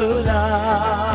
love.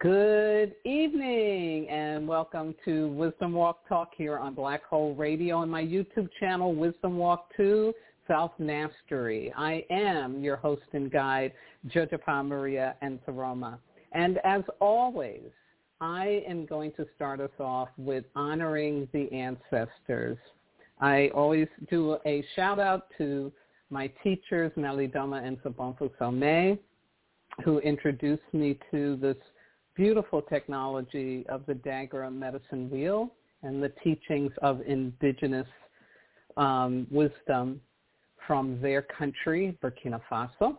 Good evening and welcome to Wisdom Walk Talk here on Blog Talk Radio and my YouTube channel, Wisdom Walk 2 Self Mastery. I am your host and guide, Jojopah Maria Nsoroma. And as always, I am going to start us off with honoring the ancestors. I always do a shout out to my teachers, Malidoma and Sobonfu Somé, who introduced me to this beautiful technology of the Dagara medicine wheel and the teachings of indigenous um, wisdom from their country, Burkina Faso.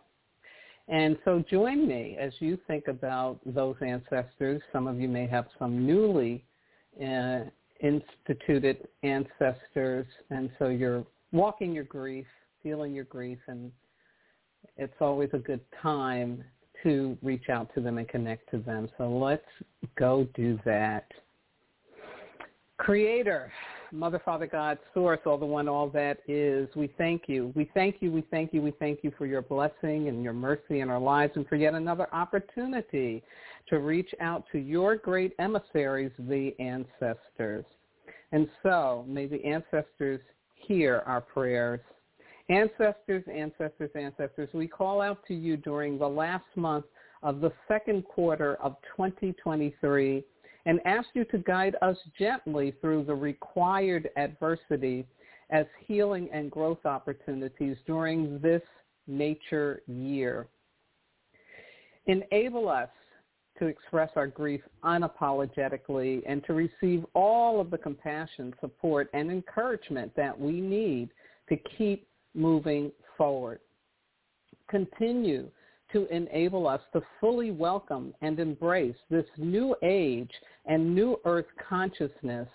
And so join me as you think about those ancestors. Some of you may have some newly uh, instituted ancestors, and so you're walking your grief, feeling your grief, and it's always a good time to reach out to them and connect to them. So let's go do that. Creator, Mother, Father, God, Source, all the one, all that is, we thank you. We thank you, we thank you, we thank you for your blessing and your mercy in our lives and for yet another opportunity to reach out to your great emissaries, the ancestors. And so may the ancestors hear our prayers. Ancestors, ancestors, ancestors, we call out to you during the last month of the second quarter of 2023 and ask you to guide us gently through the required adversity as healing and growth opportunities during this nature year. Enable us to express our grief unapologetically and to receive all of the compassion, support, and encouragement that we need to keep moving forward. Continue to enable us to fully welcome and embrace this new age and new earth consciousness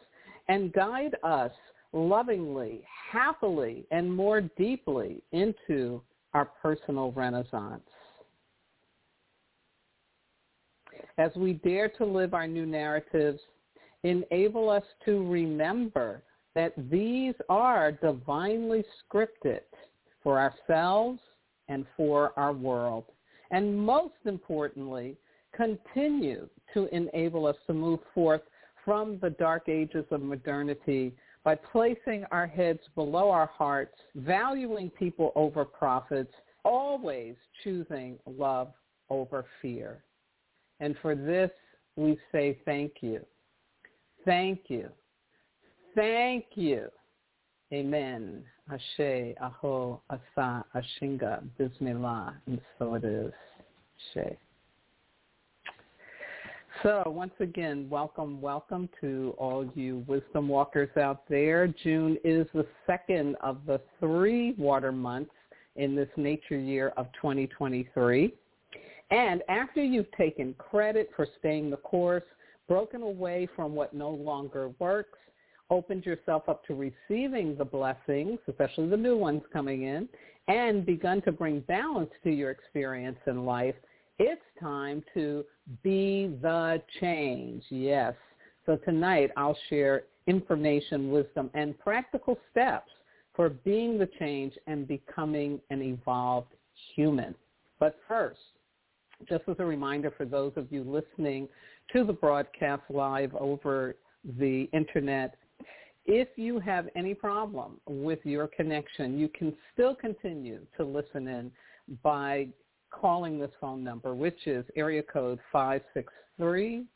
and guide us lovingly, happily, and more deeply into our personal renaissance. As we dare to live our new narratives, enable us to remember that these are divinely scripted for ourselves and for our world and most importantly, continue to enable us to move forth from the dark ages of modernity by placing our heads below our hearts, valuing people over profits, always choosing love over fear. And for this, we say thank you. Thank you. Thank you. Amen. Ashe, Aho, Asa, Ashinga, Bismillah, and so it is. Ashe. So once again, welcome, welcome to all you wisdom walkers out there. June is the second of the three water months in this nature year of 2023. And after you've taken credit for staying the course, broken away from what no longer works, opened yourself up to receiving the blessings, especially the new ones coming in, and begun to bring balance to your experience in life, it's time to be the change. Yes. So tonight I'll share information, wisdom, and practical steps for being the change and becoming an evolved human. But first, just as a reminder for those of you listening to the broadcast live over the internet, if you have any problem with your connection, you can still continue to listen in by calling this phone number, which is area code 563-999-3089.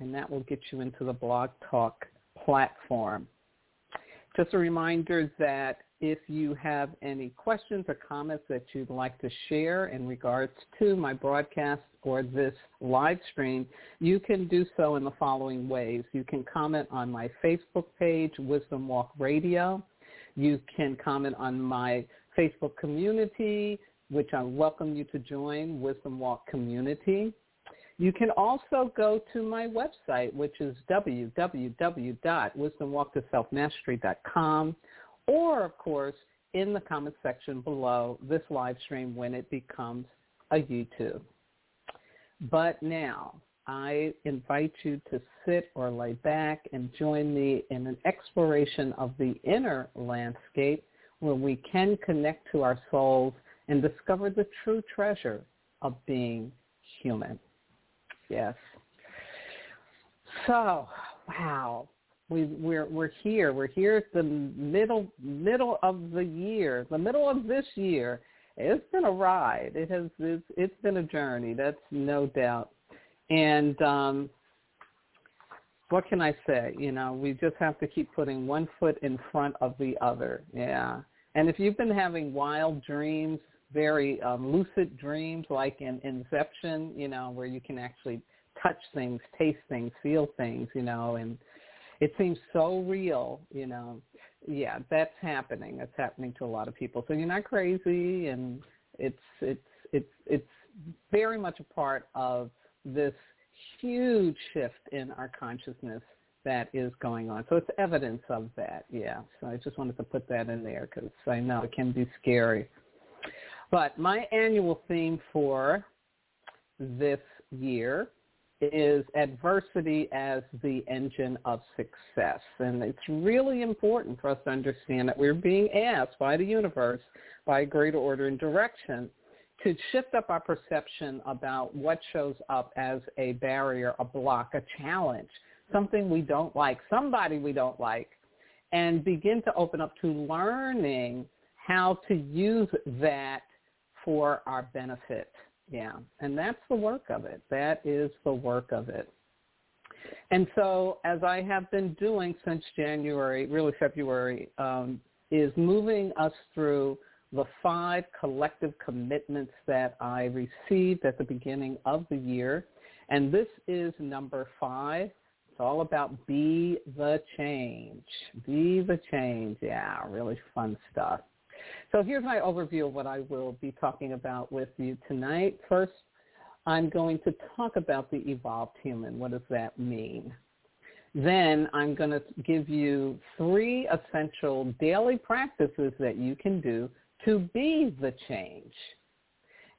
And that will get you into the Blog Talk platform. Just a reminder that if you have any questions or comments that you'd like to share in regards to my broadcast or this live stream, you can do so in the following ways. You can comment on my Facebook page, Wisdom Walk Radio. You can comment on my Facebook community, which I welcome you to join, Wisdom Walk Community. You can also go to my website, which is www.wisdomwalktoselfmastery.com or of course in the comment section below this live stream when it becomes a YouTube. But now I invite you to sit or lay back and join me in an exploration of the inner landscape where we can connect to our souls and discover the true treasure of being human. Yes. So, wow, we, we're we're here. We're here at the middle middle of the year, the middle of this year. It's been a ride. It has it's, it's been a journey. That's no doubt. And um, what can I say? You know, we just have to keep putting one foot in front of the other. Yeah. And if you've been having wild dreams, very um, lucid dreams, like in Inception, you know, where you can actually touch things, taste things, feel things, you know, and it seems so real, you know. Yeah, that's happening. That's happening to a lot of people. So you're not crazy, and it's it's it's it's very much a part of this huge shift in our consciousness that is going on. So it's evidence of that, yeah. So I just wanted to put that in there because I know it can be scary. But my annual theme for this year is adversity as the engine of success. And it's really important for us to understand that we're being asked by the universe, by a greater order and direction, to shift up our perception about what shows up as a barrier, a block, a challenge, something we don't like, somebody we don't like, and begin to open up to learning how to use that for our benefit. Yeah, and that's the work of it. That is the work of it. And so as I have been doing since January, really February, um, is moving us through the five collective commitments that I received at the beginning of the year. And this is number five. It's all about be the change. Be the change. Yeah, really fun stuff. So here's my overview of what I will be talking about with you tonight. First, I'm going to talk about the evolved human. What does that mean? Then I'm going to give you three essential daily practices that you can do to be the change.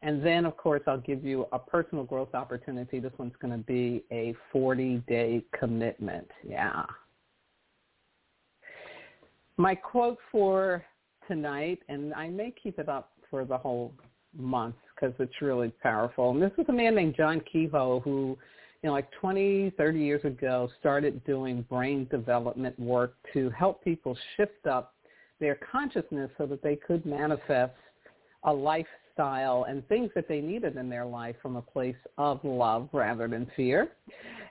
And then, of course, I'll give you a personal growth opportunity. This one's going to be a 40-day commitment. Yeah. My quote for tonight, and I may keep it up for the whole month because it's really powerful. And this is a man named John Kehoe who, you know, like 20, 30 years ago started doing brain development work to help people shift up their consciousness so that they could manifest a lifestyle and things that they needed in their life from a place of love rather than fear.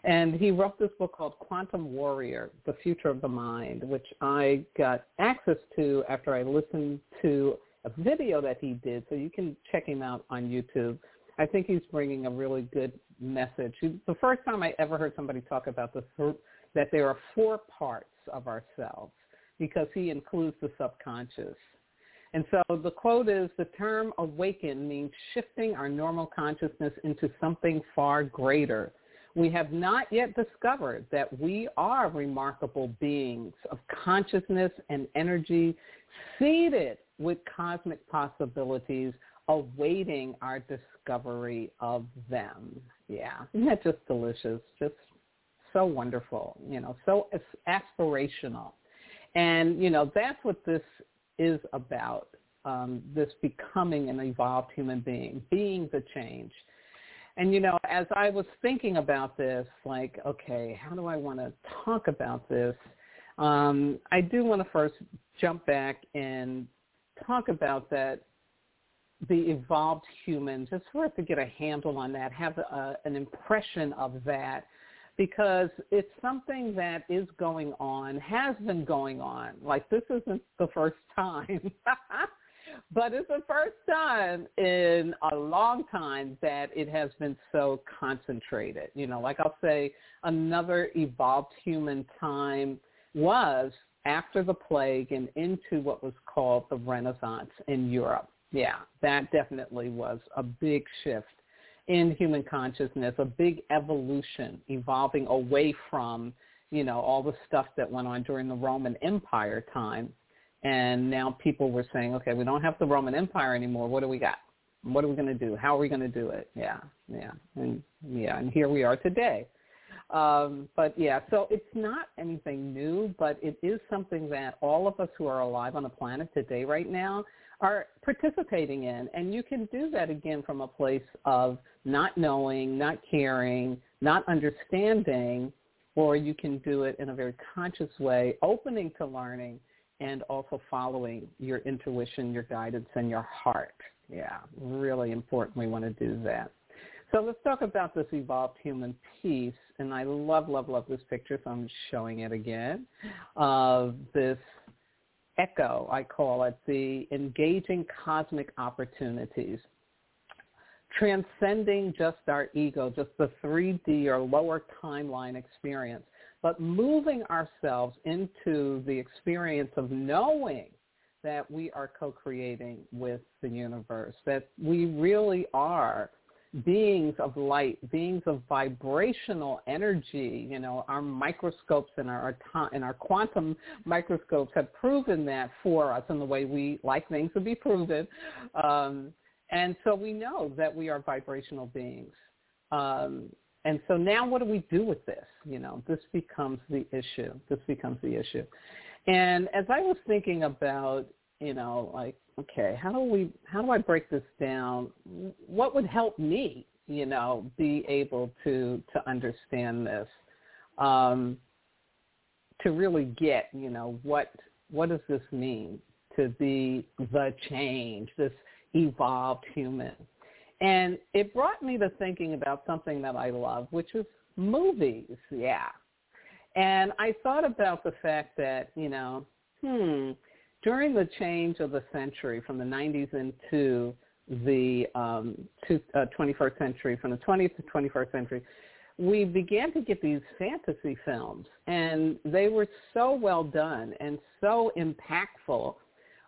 And he wrote this book called Quantum Warrior, The Future of the Mind, which I got access to after I listened to a video that he did. So you can check him out on YouTube. I think he's bringing a really good message. The first time I ever heard somebody talk about this, that there are four parts of ourselves because he includes the subconscious. And so the quote is, the term awaken means shifting our normal consciousness into something far greater we have not yet discovered that we are remarkable beings of consciousness and energy seated with cosmic possibilities awaiting our discovery of them. Yeah, isn't that just delicious? Just so wonderful, you know, so aspirational. And, you know, that's what this is about, um, this becoming an evolved human being, being the change. And you know, as I was thinking about this, like, okay, how do I want to talk about this? Um, I do want to first jump back and talk about that the evolved human, just sort of to get a handle on that, have a, an impression of that, because it's something that is going on, has been going on. Like this isn't the first time but it's the first time in a long time that it has been so concentrated. You know, like I'll say, another evolved human time was after the plague and into what was called the Renaissance in Europe. Yeah, that definitely was a big shift in human consciousness, a big evolution, evolving away from, you know, all the stuff that went on during the Roman Empire time and now people were saying, okay, we don't have the Roman Empire anymore. What do we got? What are we going to do? How are we going to do it? Yeah, yeah, and yeah, and here we are today. Um, but yeah, so it's not anything new, but it is something that all of us who are alive on the planet today right now are participating in. And you can do that again from a place of not knowing, not caring, not understanding, or you can do it in a very conscious way, opening to learning and also following your intuition, your guidance, and your heart. Yeah, really important. We want to do that. So let's talk about this evolved human piece. And I love, love, love this picture, so I'm showing it again, of this echo, I call it, the engaging cosmic opportunities transcending just our ego, just the 3D or lower timeline experience but moving ourselves into the experience of knowing that we are co-creating with the universe, that we really are beings of light, beings of vibrational energy. You know, our microscopes and our and our quantum microscopes have proven that for us in the way we like things to be proven. Um, and so we know that we are vibrational beings. Um, and so now what do we do with this? You know, this becomes the issue. This becomes the issue. And as I was thinking about, you know, like, okay, how do we, how do I break this down? What would help me, you know, be able to, to understand this, um, to really get, you know, what, what does this mean to be the change, this evolved human? And it brought me to thinking about something that I love, which is movies. Yeah. And I thought about the fact that, you know, hmm, during the change of the century from the 90s into the um, to, uh, 21st century, from the 20th to 21st century, we began to get these fantasy films, and they were so well done and so impactful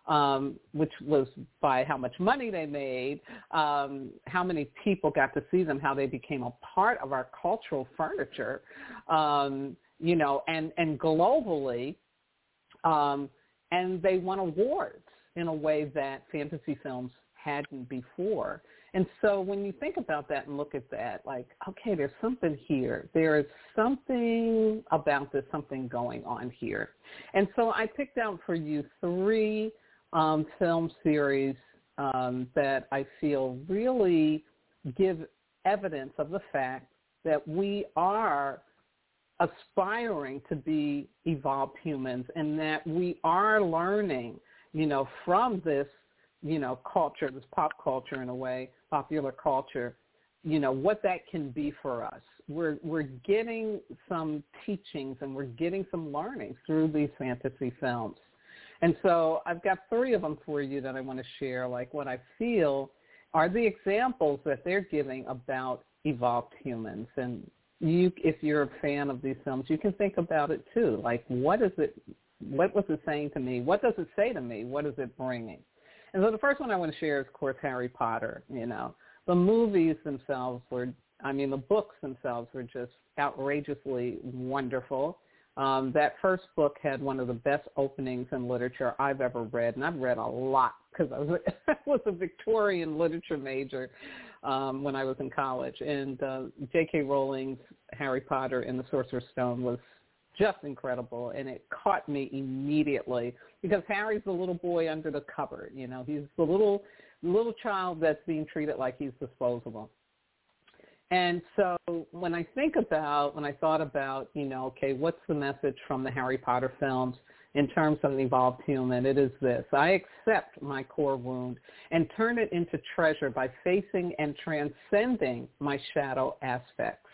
um, which was by how much money they made, um, how many people got to see them, how they became a part of our cultural furniture, um, you know, and, and globally, um, and they won awards in a way that fantasy films hadn't before. And so when you think about that and look at that, like, okay, there's something here. There is something about this, something going on here. And so I picked out for you three um, film series um, that I feel really give evidence of the fact that we are aspiring to be evolved humans and that we are learning, you know, from this, you know, culture, this pop culture in a way, popular culture, you know, what that can be for us. We're, we're getting some teachings and we're getting some learnings through these fantasy films. And so I've got three of them for you that I want to share, like what I feel are the examples that they're giving about evolved humans. And you, if you're a fan of these films, you can think about it too. Like, what is it? What was it saying to me? What does it say to me? What is it bringing? And so the first one I want to share is, of course, Harry Potter. You know, the movies themselves were, I mean, the books themselves were just outrageously wonderful. Um, that first book had one of the best openings in literature I've ever read, and I've read a lot because I was, I was a Victorian literature major um, when I was in college. And uh, J.K. Rowling's Harry Potter and the Sorcerer's Stone was just incredible, and it caught me immediately because Harry's the little boy under the cupboard. You know, he's the little little child that's being treated like he's disposable. And so when I think about, when I thought about, you know, okay, what's the message from the Harry Potter films in terms of an evolved human? It is this. I accept my core wound and turn it into treasure by facing and transcending my shadow aspects.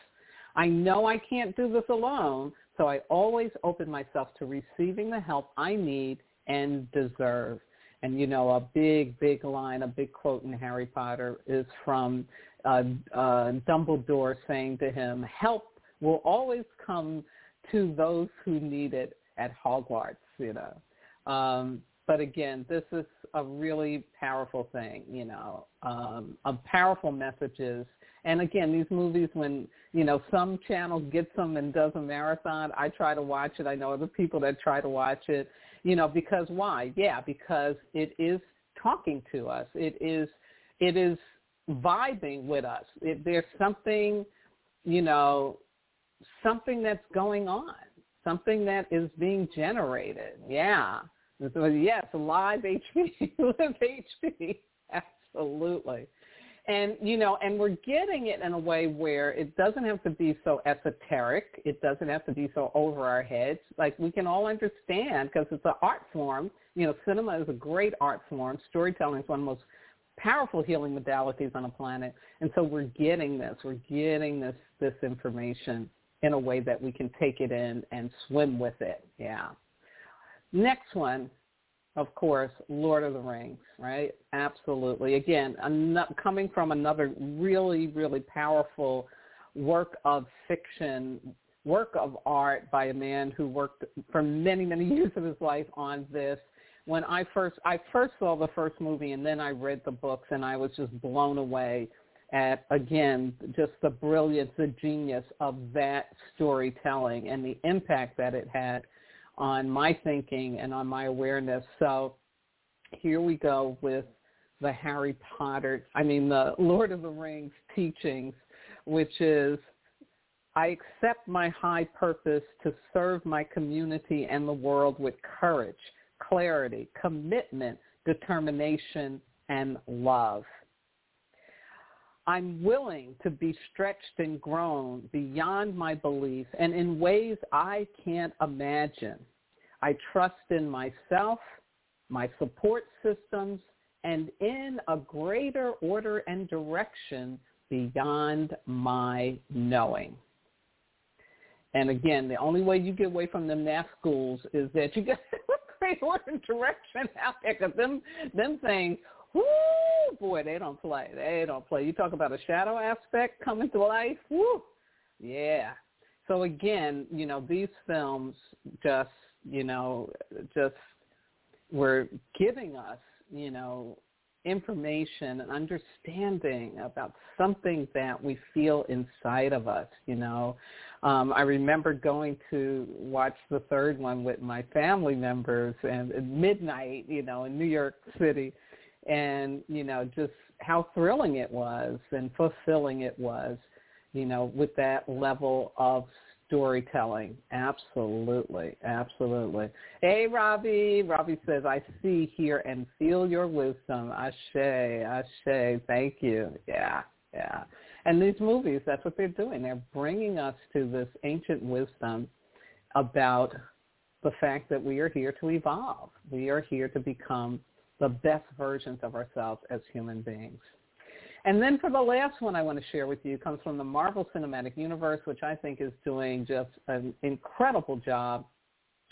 I know I can't do this alone, so I always open myself to receiving the help I need and deserve. And you know, a big, big line, a big quote in Harry Potter is from uh, uh, Dumbledore saying to him, help will always come to those who need it at Hogwarts, you know. Um, but again, this is a really powerful thing, you know, um, of powerful messages. And again, these movies, when, you know, some channel gets them and does a marathon, I try to watch it. I know other people that try to watch it, you know, because why? Yeah, because it is talking to us. It is, it is vibing with us. If there's something, you know, something that's going on, something that is being generated. Yeah. So, yes, live HP, live HP, absolutely. And, you know, and we're getting it in a way where it doesn't have to be so esoteric. It doesn't have to be so over our heads. Like we can all understand because it's an art form. You know, cinema is a great art form. Storytelling is one of the most powerful healing modalities on the planet. And so we're getting this. We're getting this this information in a way that we can take it in and swim with it. Yeah. Next one, of course, Lord of the Rings, right? Absolutely. Again, coming from another really, really powerful work of fiction, work of art by a man who worked for many, many years of his life on this when I first I first saw the first movie and then I read the books and I was just blown away at, again, just the brilliance, the genius of that storytelling and the impact that it had on my thinking and on my awareness. So here we go with the Harry Potter, I mean the Lord of the Rings teachings, which is I accept my high purpose to serve my community and the world with courage, clarity, commitment, determination, and love. I'm willing to be stretched and grown beyond my belief and in ways I can't imagine. I trust in myself, my support systems, and in a greater order and direction beyond my knowing. And again, the only way you get away from them math schools is that you get great direction out there because them, them things, whoo, boy, they don't play. They don't play. You talk about a shadow aspect coming to life, whoo, yeah. So again, you know, these films just, you know, just were giving us, you know, information and understanding about something that we feel inside of us, you know. Um, I remember going to watch the third one with my family members and at midnight, you know, in New York City and, you know, just how thrilling it was and fulfilling it was, you know, with that level of storytelling. Absolutely. Absolutely. Hey, Robbie. Robbie says, I see, hear, and feel your wisdom. Ashe, Ashe. Thank you. Yeah, yeah. And these movies, that's what they're doing. They're bringing us to this ancient wisdom about the fact that we are here to evolve. We are here to become the best versions of ourselves as human beings. And then for the last one I want to share with you comes from the Marvel Cinematic Universe, which I think is doing just an incredible job.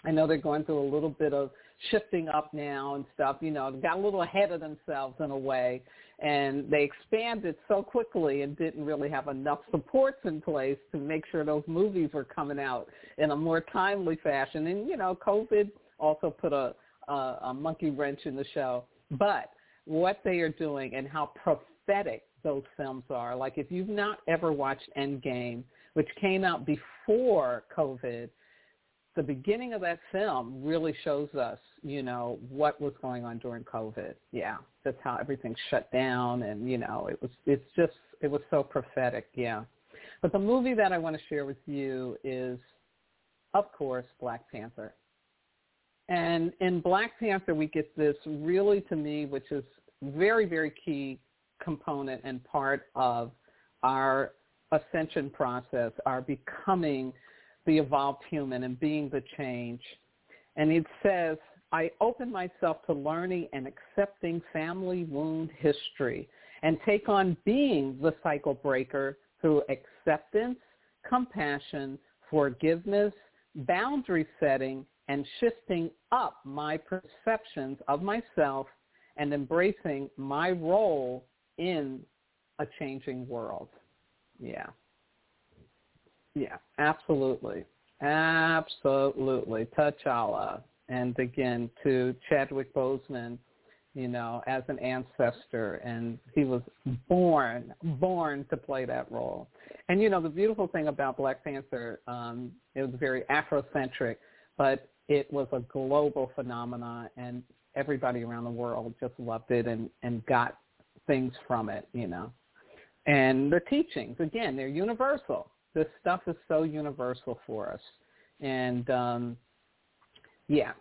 I know they're going through a little bit of shifting up now and stuff, you know, got a little ahead of themselves in a way. And they expanded so quickly and didn't really have enough supports in place to make sure those movies were coming out in a more timely fashion. And, you know, COVID also put a, a, a monkey wrench in the show. But what they are doing and how profound aesthetic those films are. Like if you've not ever watched Endgame, which came out before COVID, the beginning of that film really shows us, you know, what was going on during COVID. Yeah, that's how everything shut down, and you know, it was it's just it was so prophetic. Yeah, but the movie that I want to share with you is, of course, Black Panther. And in Black Panther, we get this really, to me, which is very, very key component and part of our ascension process, our becoming the evolved human and being the change. And it says, I open myself to learning and accepting family wound history and take on being the cycle breaker through acceptance, compassion, forgiveness, boundary setting, and shifting up my perceptions of myself and embracing my role in a changing world. Yeah. Yeah, absolutely. Absolutely. T'Challa. And again, to Chadwick Boseman, you know, as an ancestor, and he was born, born to play that role. And you know, the beautiful thing about Black Panther, um, it was very Afrocentric, but it was a global phenomenon, and everybody around the world just loved it and and got things from it, you know. And the teachings, again, they're universal. This stuff is so universal for us. And um, yeah.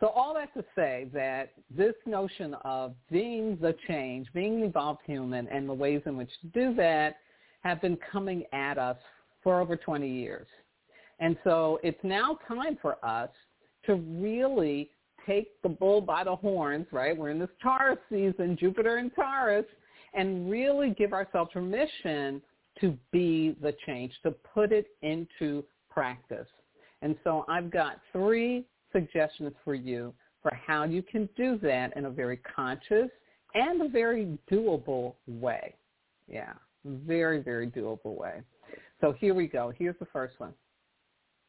So all that to say that this notion of being the change, being the evolved human, and the ways in which to do that have been coming at us for over 20 years. And so it's now time for us to really take the bull by the horns, right? We're in this Taurus season, Jupiter and Taurus, and really give ourselves permission to be the change, to put it into practice. And so I've got three suggestions for you for how you can do that in a very conscious and a very doable way. Yeah, very, very doable way. So here we go. Here's the first one.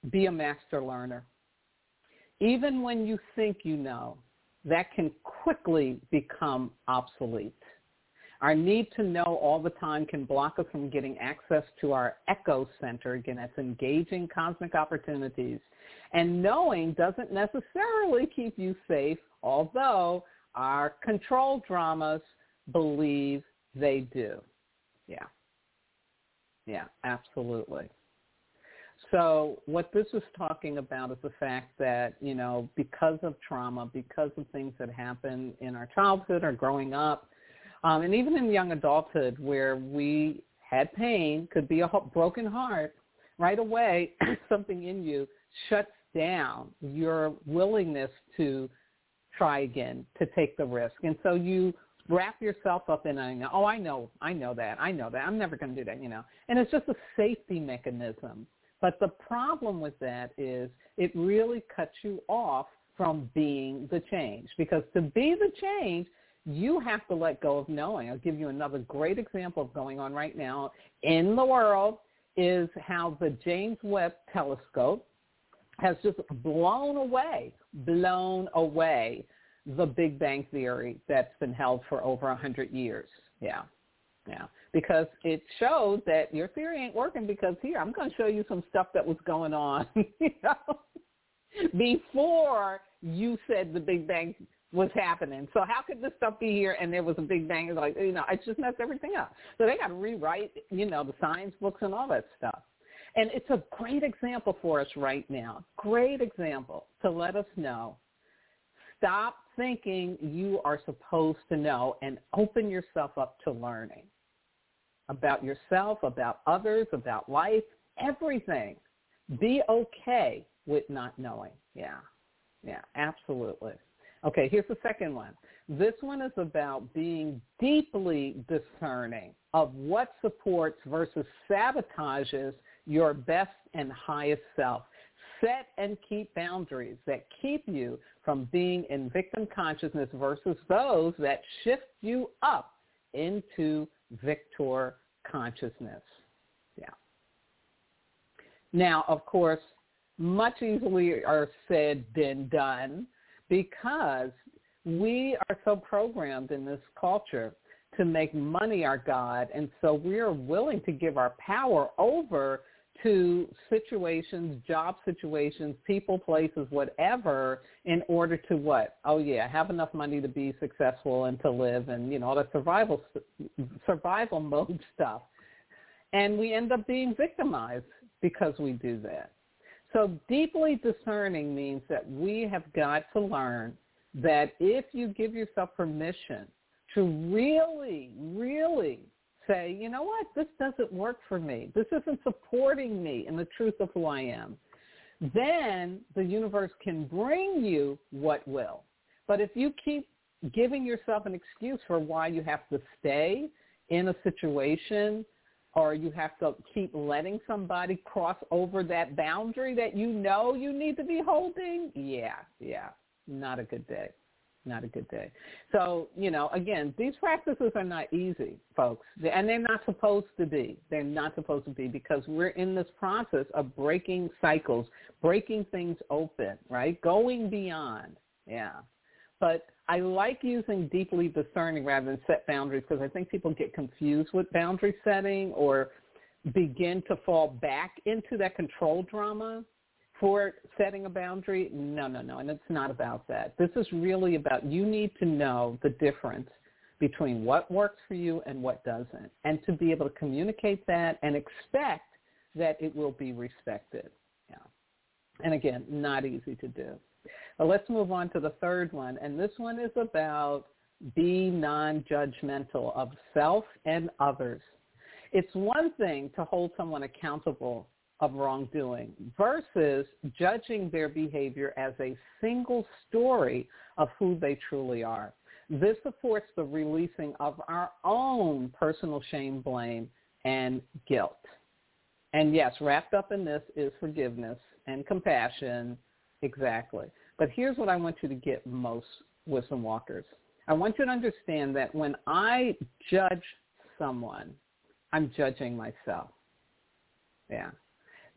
Be a master learner even when you think you know, that can quickly become obsolete. Our need to know all the time can block us from getting access to our echo center. Again, that's engaging cosmic opportunities. And knowing doesn't necessarily keep you safe, although our control dramas believe they do. Yeah. Yeah, absolutely. So what this is talking about is the fact that, you know, because of trauma, because of things that happen in our childhood or growing up, um, and even in young adulthood where we had pain, could be a broken heart, right away something in you shuts down your willingness to try again, to take the risk. And so you wrap yourself up in a, oh, I know, I know that, I know that, I'm never going to do that, you know. And it's just a safety mechanism. But the problem with that is it really cuts you off from being the change because to be the change, you have to let go of knowing. I'll give you another great example of going on right now in the world is how the James Webb telescope has just blown away, blown away the Big Bang Theory that's been held for over a hundred years. Yeah. Yeah. Because it showed that your theory ain't working because here, I'm going to show you some stuff that was going on, you know, before you said the Big Bang was happening. So how could this stuff be here and there was a Big Bang? Like, you know, it's just messed everything up. So they got to rewrite, you know, the science books and all that stuff. And it's a great example for us right now. Great example to let us know. Stop thinking you are supposed to know and open yourself up to learning about yourself, about others, about life, everything. Be okay with not knowing. Yeah. Yeah, absolutely. Okay, here's the second one. This one is about being deeply discerning of what supports versus sabotages your best and highest self. Set and keep boundaries that keep you from being in victim consciousness versus those that shift you up into victor consciousness. Yeah. Now, of course, much easier said than done because we are so programmed in this culture to make money our God. And so we are willing to give our power over to situations, job situations, people, places, whatever, in order to what? Oh yeah, have enough money to be successful and to live, and you know all the survival survival mode stuff. And we end up being victimized because we do that. So deeply discerning means that we have got to learn that if you give yourself permission to really, really say, you know what, this doesn't work for me. This isn't supporting me in the truth of who I am. Then the universe can bring you what will. But if you keep giving yourself an excuse for why you have to stay in a situation or you have to keep letting somebody cross over that boundary that you know you need to be holding, yeah, yeah, not a good day not a good day. So, you know, again, these practices are not easy, folks, and they're not supposed to be. They're not supposed to be because we're in this process of breaking cycles, breaking things open, right? Going beyond, yeah. But I like using deeply discerning rather than set boundaries because I think people get confused with boundary setting or begin to fall back into that control drama for setting a boundary? No, no, no. And it's not about that. This is really about you need to know the difference between what works for you and what doesn't, and to be able to communicate that and expect that it will be respected. Yeah. And again, not easy to do. Let's move on to the third one, and this one is about be non-judgmental of self and others. It's one thing to hold someone accountable of wrongdoing versus judging their behavior as a single story of who they truly are. This supports the releasing of our own personal shame, blame, and guilt. And yes, wrapped up in this is forgiveness and compassion. Exactly. But here's what I want you to get most wisdom walkers. I want you to understand that when I judge someone, I'm judging myself. Yeah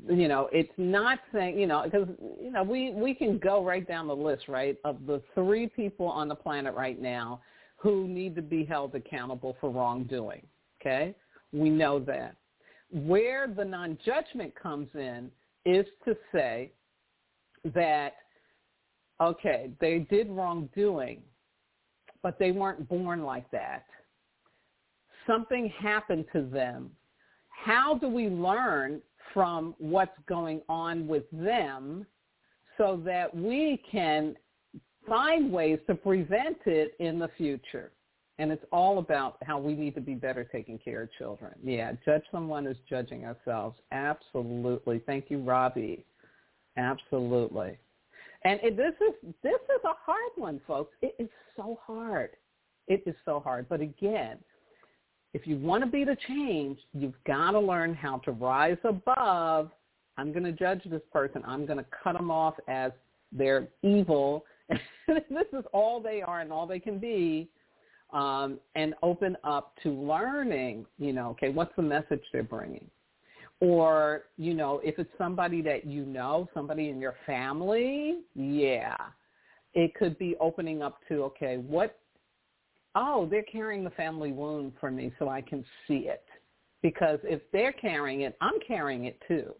you know, it's not saying, you know, because, you know, we, we can go right down the list, right, of the three people on the planet right now who need to be held accountable for wrongdoing. Okay? We know that. Where the non-judgment comes in is to say that, okay, they did wrongdoing, but they weren't born like that. Something happened to them. How do we learn from what's going on with them so that we can find ways to prevent it in the future? And it's all about how we need to be better taking care of children. Yeah, judge someone is judging ourselves. Absolutely. Thank you, Robbie. Absolutely. And it, this is this is a hard one, folks. It is so hard. It is so hard. But again, if you want to be the change, you've got to learn how to rise above. I'm going to judge this person. I'm going to cut them off as they're evil. this is all they are and all they can be um, and open up to learning, you know, okay, what's the message they're bringing? Or, you know, if it's somebody that you know, somebody in your family, yeah. It could be opening up to, okay, what, oh, they're carrying the family wound for me so I can see it. Because if they're carrying it, I'm carrying it too.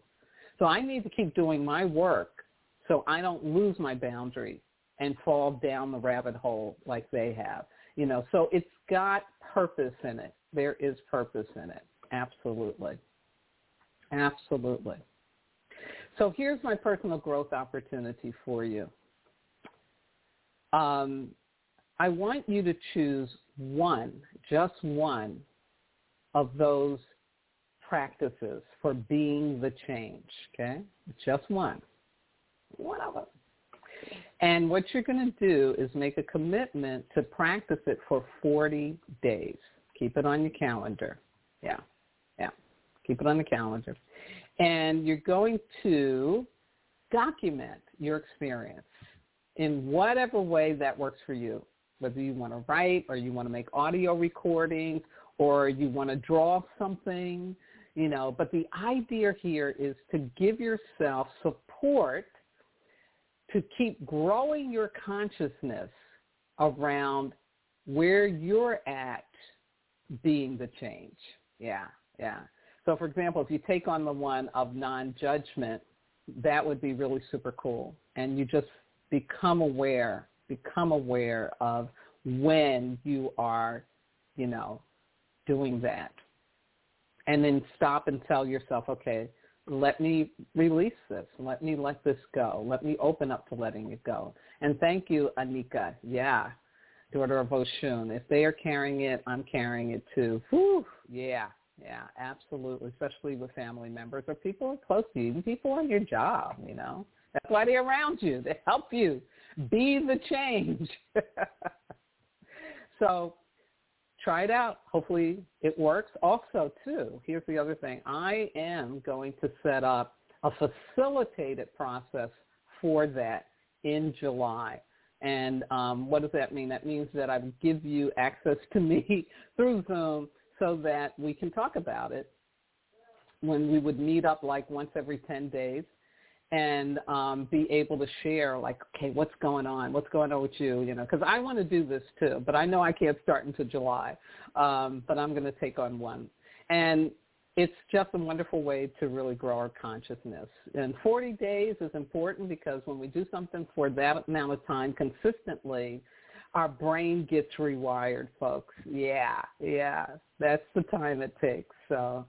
So I need to keep doing my work so I don't lose my boundary and fall down the rabbit hole like they have. You know, so it's got purpose in it. There is purpose in it. Absolutely. Absolutely. So here's my personal growth opportunity for you. Um, I want you to choose one, just one, of those practices for being the change, okay? Just one. One of them. And what you're going to do is make a commitment to practice it for 40 days. Keep it on your calendar. Yeah, yeah. Keep it on the calendar. And you're going to document your experience in whatever way that works for you, whether you want to write or you want to make audio recordings or you want to draw something, you know. But the idea here is to give yourself support to keep growing your consciousness around where you're at being the change. Yeah, yeah. So for example, if you take on the one of non-judgment, that would be really super cool. And you just become aware, become aware of when you are, you know, doing that. And then stop and tell yourself, okay, let me release this. Let me let this go. Let me open up to letting it go. And thank you, Anika. Yeah, daughter of Oshun. If they are carrying it, I'm carrying it too. Whew. Yeah, yeah, absolutely. Especially with family members or people close to you, even people on your job. You know, that's why they're around you. They help you be the change. so try it out. Hopefully it works. Also, too, here's the other thing. I am going to set up a facilitated process for that in July. And um, what does that mean? That means that I give you access to me through Zoom so that we can talk about it when we would meet up like once every 10 days and um, be able to share like, okay, what's going on? What's going on with you? You know, because I want to do this too, but I know I can't start until July. Um, but I'm going to take on one, and it's just a wonderful way to really grow our consciousness. And 40 days is important because when we do something for that amount of time consistently, our brain gets rewired, folks. Yeah, yeah, that's the time it takes. So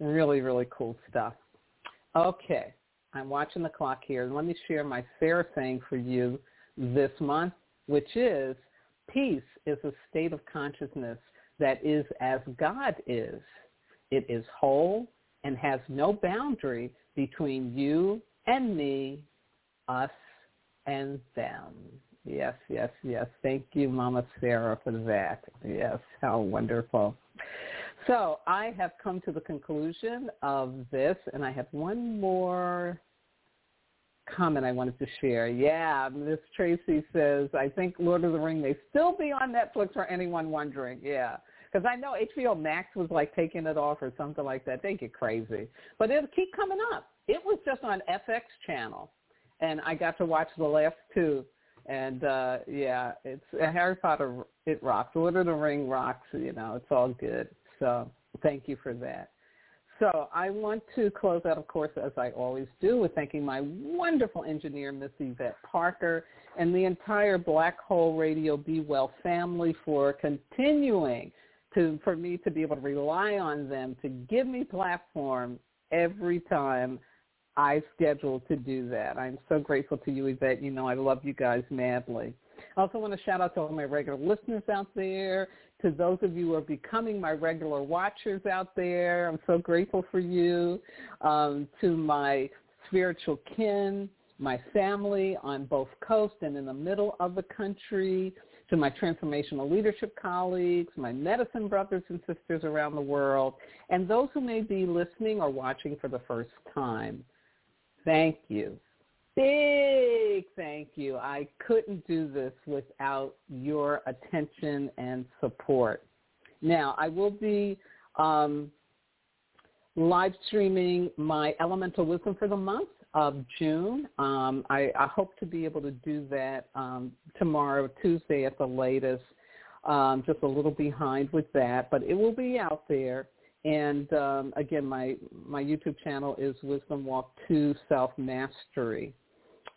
really, really cool stuff. Okay. I'm watching the clock here. Let me share my fair saying for you this month, which is peace is a state of consciousness that is as God is. It is whole and has no boundary between you and me, us and them. Yes, yes, yes. Thank you, Mama Sarah, for that. Yes, how wonderful. So I have come to the conclusion of this, and I have one more comment I wanted to share. Yeah, Miss Tracy says, I think Lord of the Ring may still be on Netflix for anyone wondering. Yeah. Because I know HBO Max was like taking it off or something like that. They get crazy. But it'll keep coming up. It was just on FX channel. And I got to watch the last two. And uh yeah, it's Harry Potter. It rocks. Lord of the Ring rocks. You know, it's all good. So thank you for that. So I want to close out, of course, as I always do, with thanking my wonderful engineer, Miss Yvette Parker, and the entire Blog Talk Radio Be Well family for continuing to for me to be able to rely on them to give me platform every time I schedule to do that. I'm so grateful to you, Yvette. You know I love you guys madly. I also want to shout out to all my regular listeners out there, to those of you who are becoming my regular watchers out there. I'm so grateful for you. Um, to my spiritual kin, my family on both coasts and in the middle of the country, to my transformational leadership colleagues, my medicine brothers and sisters around the world, and those who may be listening or watching for the first time. Thank you. Big thank you. I couldn't do this without your attention and support. Now, I will be um, live streaming my Elemental Wisdom for the month of June. Um, I, I, hope to be able to do that um, tomorrow, Tuesday at the latest. Um, just a little behind with that, but it will be out there. And um, again, my my YouTube channel is Wisdom Walk to Self Mastery.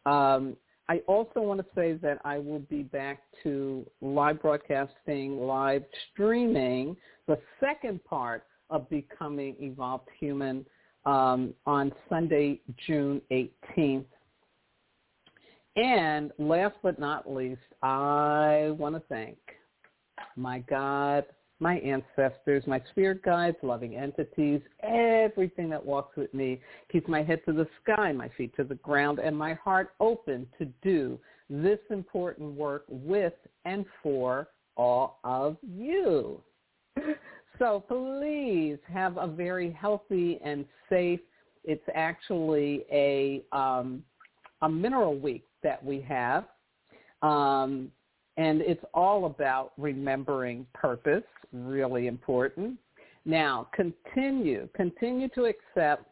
Um, I also want to say that I will be back to live broadcasting, live streaming, the second part of Becoming Evolved Human um, on Sunday, June 18th. And last but not least, I want to thank my God, my ancestors, my spirit guides, loving entities, everything that walks with me, keeps my head to the sky, my feet to the ground, and my heart open to do this important work with and for all of you. So please have a very healthy and safe. It's actually a um, a mineral week that we have, um, and it's all about remembering purpose. Really important. Now continue continue to accept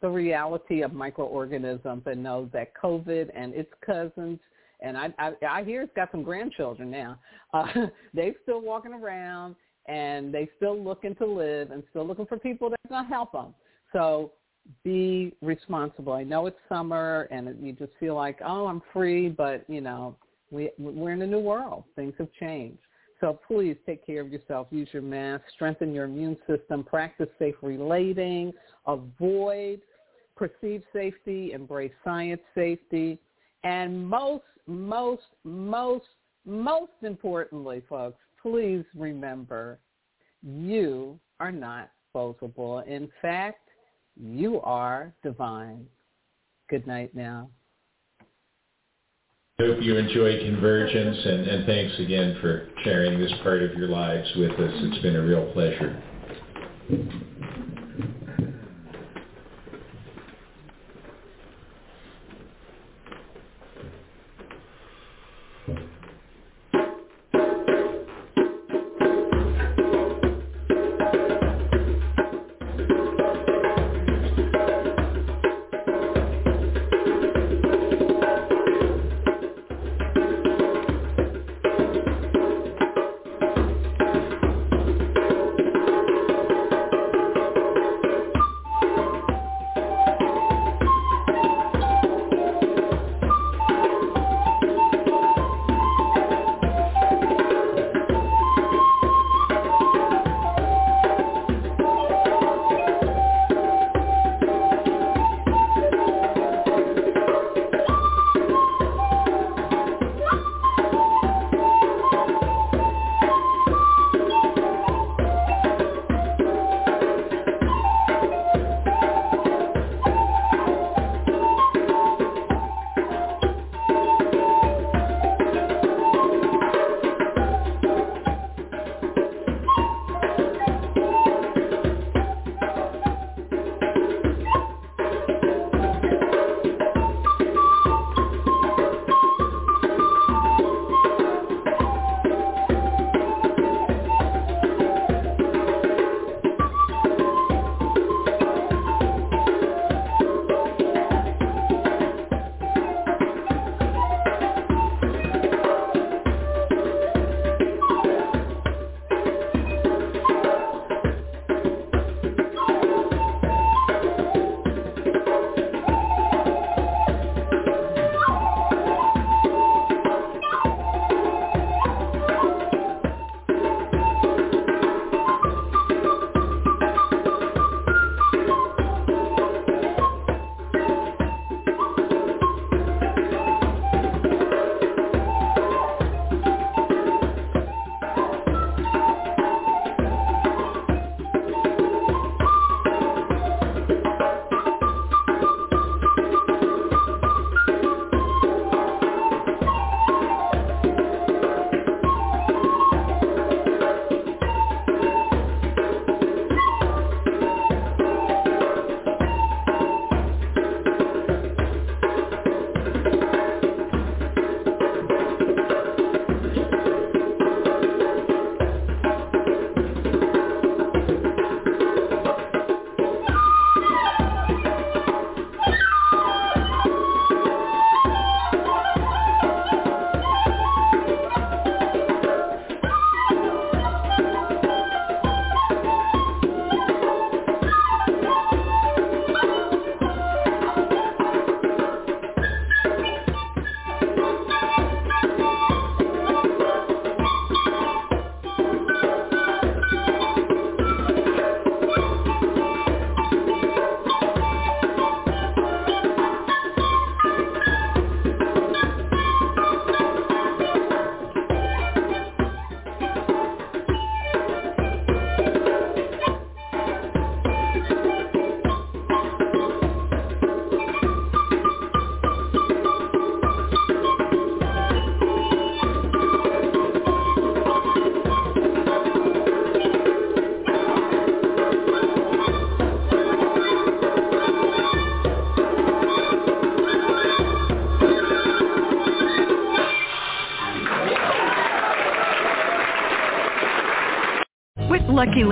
the reality of microorganisms and know that COVID and its cousins and I, I, I hear it's got some grandchildren now. Uh, they're still walking around and they still looking to live and still looking for people that's going to help them. So be responsible. I know it's summer and you just feel like, oh, I'm free, but you know, we we're in a new world. Things have changed. So please take care of yourself. Use your mask. Strengthen your immune system. Practice safe relating. Avoid perceived safety. Embrace science safety. And most, most, most, most importantly, folks, please remember you are not disposable. In fact, you are divine. Good night now. Hope you enjoy Convergence, and, and thanks again for sharing this part of your lives with us. It's been a real pleasure.